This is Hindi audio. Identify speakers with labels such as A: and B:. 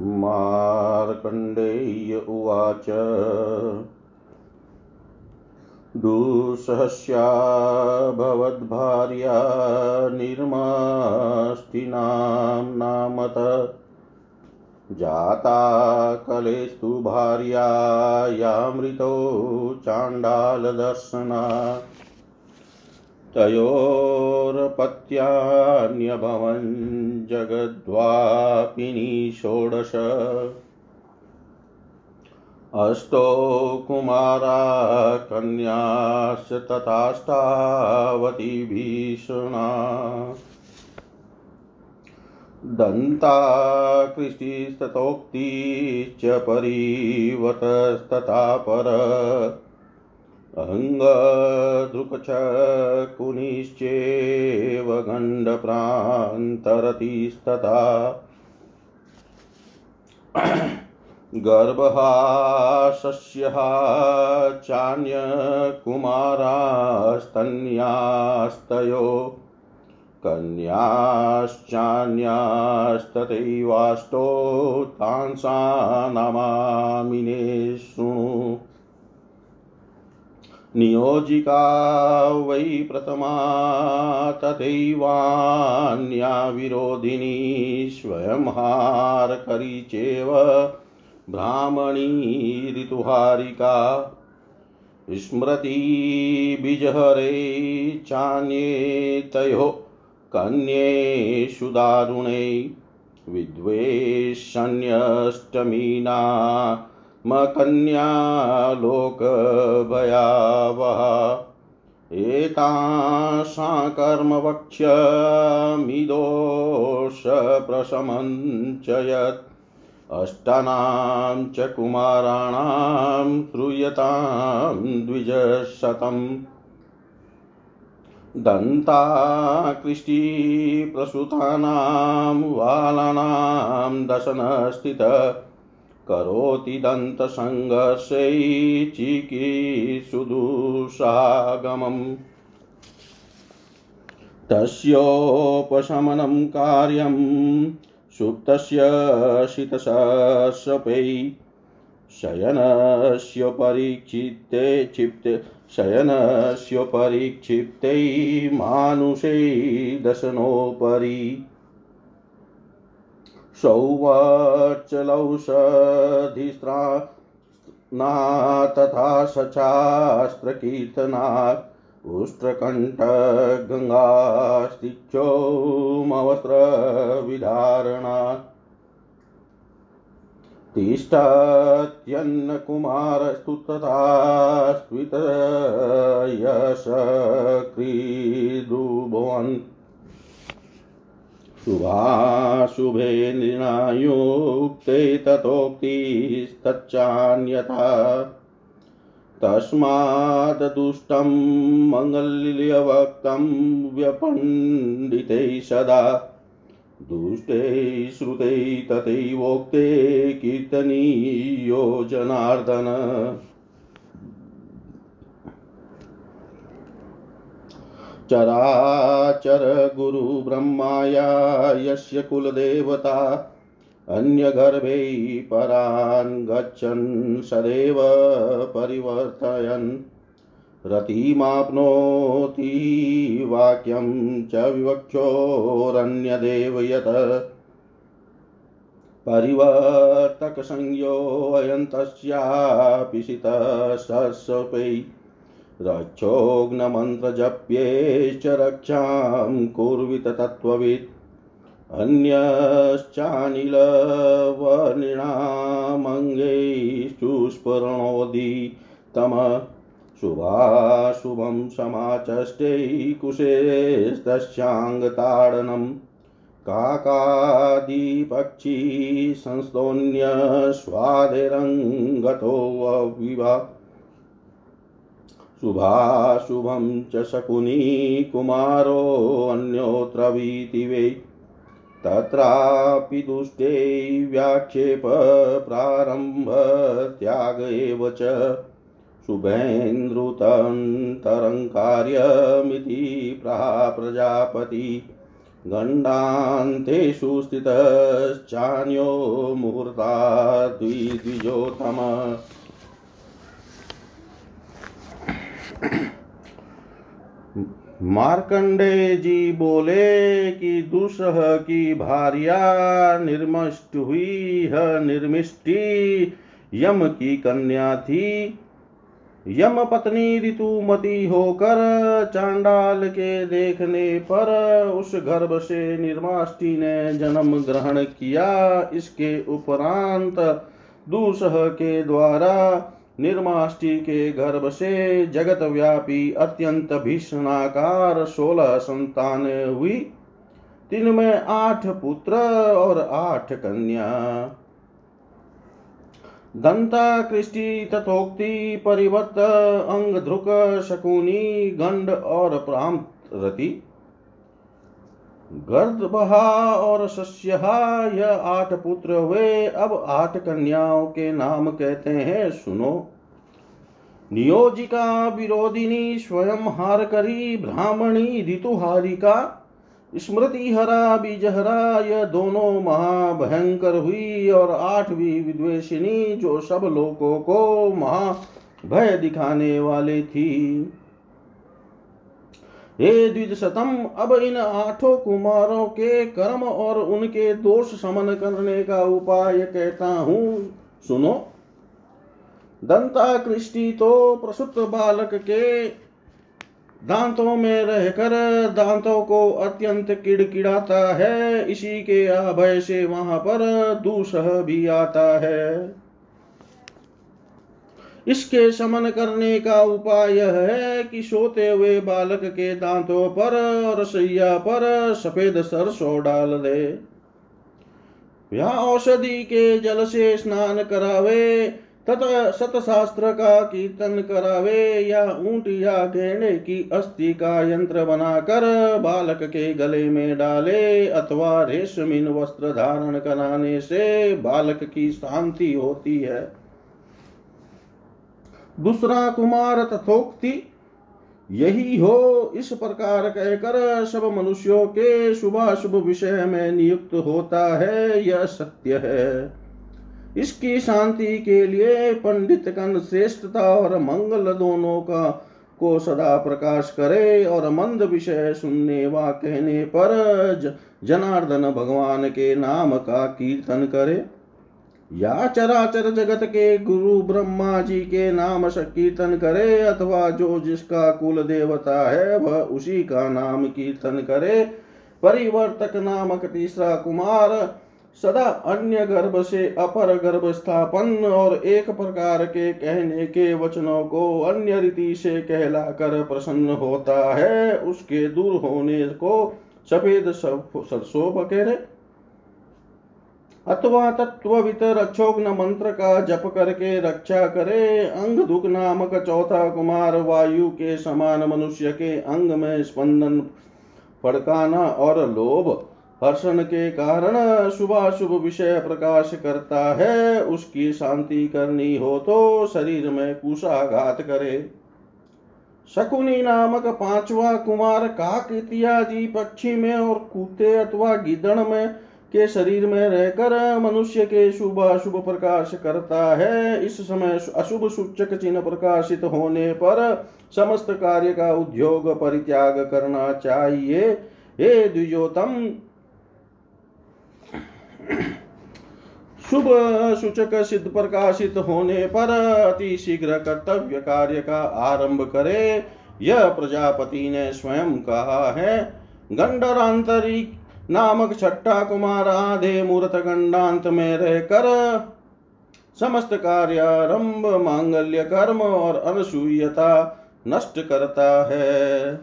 A: मार्कण्डेय उवाच। दुःसहस्या भवद्भार्या निर्माष्टिनां नामत। जाता कलेस्तु भार्यायामृतो चाण्डालदर्शना तयोरपत्यान्यभवन् जगद्वापिनी षोडश। अष्टो कुमारा कन्याश्च तथाष्टावती भीषणा दन्ताकृष्टिस्ततोक्तिश्च परिवतस्तथा पर। अङ्गदृक्चकुनिश्चेव गण्डप्रान्तरतिस्तथा। गर्भहाशस्यः चान्यकुमारास्तन्यास्तयो कन्याश्चान्यास्तथैवाष्टो तांसा नमामिने शृणु नियोजिका वै प्रथमा तथैवान्या विरोधिनी स्वयंहारकरी चेव ब्राह्मणी ऋतुहारिका। स्मृति बीजहरे चान्ये तयो कन्येषु दारुणे विद्वेषण्यष्टमीना मकन्यालोकभयावः एतासां कर्मवक्ष्यमिदोषप्रशमं च यत् अष्टानां च कुमाराणां श्रूयतां द्विजशतम्। दन्ताकृष्टिप्रसूतानां वालानां दशनस्थित करोति दन्तसङ्घर्षै चिकीर्षुदुषागमम् तस्योपशमनं कार्यं सुप्तस्य शितशर्षपै शयनस्योपरीक्षिप्ते क्षिप्ते शयनस्योपरीक्षिप्तै मानुषै दशनोपरि। सौवचलौषधिस्त्रा ना तथा सचास्त्रकीर्तनात् उष्ट्रकण्ठगङ्गास्तिक्षोमवस्त्रविधारणात् तिष्ठत्यन्नकुमारस्तु तथा शुभाशुभे नृणायुक्ते ततोक्तिस्तच्चान्यथा। तस्माद्दुष्टं मङ्गल्यवक्तं व्यपण्डिते सदा। दुष्टे श्रुते तथैवोक्ते कीर्तनीयो जनार्दन चराचरगुरुब्रह्माया यस्य कुलदेवता, अन्यगर्भै परान् गच्छन्, सदैव परिवर्तयन्। रतिमाप्नोति वाक्यं च विवक्षोरन्यदेव यत् परिवर्तकसंज्ञोऽयं तस्यापि सितसस्वपै रक्षोघ्नमन्त्रजप्येश्च रक्षां कुर्वित तत्त्ववित्। अन्यश्चानिलवर्णिणामङ्गैश्चुस्फुरणोदितम शुभाशुभं समाचष्टे कुशेस्तस्याङ्गताडनं। काकादिपक्षी संस्तोन्यस्वादिरङ्गतोऽविवा शुभाशुभं च शकुनी कुमारोऽन्योऽत्र वीतिवे तत्रापि दुष्टे व्याक्षेप प्रारम्भत्याग एव च। शुभेन्द्रुतन्तरङ्कार्यमिति प्रजापति। गण्डान्तेषु स्थितश्चान्यो मुहूर्ता मार्कंडे जी बोले कि दुसह की भारिया निर्मष्ट हुई है, निर्मिष्टि। यम की कन्या थी। यम पत्नी ऋतुमती होकर चांडाल के देखने पर उस गर्भ से निर्माष्टि ने जन्म ग्रहण किया। इसके उपरांत दूसह के द्वारा निर्माष्टि के गर्भ से जगत व्यापी अत्यंत भीषणाकार सोलह संतान हुई। तिनमें आठ पुत्र और आठ कन्या। दंता, कृष्टि, तथोक्ति, परिवर्त अंग ध्रुक शकुनी, गंड और प्रांत गर्दबहा और सस्यहा यह आठ पुत्र हुए। अब आठ कन्याओं के नाम कहते हैं, सुनो। नियोजिका विरोधिनी स्वयं हार करी, ब्राह्मणी, ऋतुहारिका स्मृति हरा बीजहरा, यह दोनों महाभयंकर हुई और आठवीं विद्वेशिनी जो सब लोगों को महा भय दिखाने वाले थी। हे द्विज शतम अब इन आठों कुमारों के कर्म और उनके दोष समन करने का उपाय कहता हूँ। सुनो। दंता कृष्टि तो प्रसुत बालक के दांतों में रहकर दांतों को अत्यंत किड़किड़ाता है। इसी के अभय से वहाँ पर दूसह भी आता है। इसके शमन करने का उपाय है कि सोते हुए बालक के दांतों पर और सैया पर सफ़ेद सरसों डाल दे। औषधि के जल से स्नान करावे, तथा सतशास्त्र का कीर्तन करावे, या ऊँट या गेंडे की अस्थि का यंत्र बनाकर बालक के गले में डाले, अथवा रेशमीन वस्त्र धारण कराने से बालक की शांति होती है। दूसरा कुमार तथोक्ति, यही हो इस प्रकार कहकर सब मनुष्यों के शुभाशुभ विषय में नियुक्त होता है, यह सत्य है। इसकी शांति के लिए पंडित कन श्रेष्ठता और मंगल दोनों का को सदा प्रकाश करे और मंद विषय सुनने व कहने पर जनार्दन भगवान के नाम का कीर्तन करे। या चराचर जगत के गुरु ब्रह्मा जी के नाम कीर्तन करे अथवा जो जिसका कुल देवता है, वह उसी का नाम कीर्तन करे। परिवर्तक नामक तीसरा कुमार सदा अन्य गर्भ से अपर गर्भ स्थापन और एक प्रकार के कहने के वचनों को अन्य रीति से कहलाकर प्रसन्न होता है। उसके दूर होने को सफ़ेद सरसों बकेरे अथवा तत्वित रक्षोग्न मंत्र का जप करके रक्षा करे अंग दुख नामक चौथा कुमार वायु के समान मनुष्य के अंग में स्पंदन फड़काना और लोभ हर्षण के कारण शुभाशुभ विषय प्रकाश करता है। उसकी शांति करनी हो तो शरीर में कुशाघात करे। शकुनी नामक पांचवा कुमार काक इत्यादि पक्षी में और कुत्ते अथवा गिदड़ में के शरीर में रहकर मनुष्य के शुभ अशुभ प्रकाश करता है। इस समय अशुभ सूचक चिन्ह प्रकाशित होने पर समस्त कार्य का उद्योग परित्याग करना चाहिए। हे द्विजोतम, शुभ सूचक सिद्ध प्रकाशित होने पर अति शीघ्र कर्तव्य कार्य का आरंभ करे। यह प्रजापति ने स्वयं कहा है। गंडरांतरिक नामक छठा कुमार आधे मूर्त गंडांत में रहकर समस्त कार्यारंभ, मांगल्य कर्म और अनसूयता नष्ट करता है।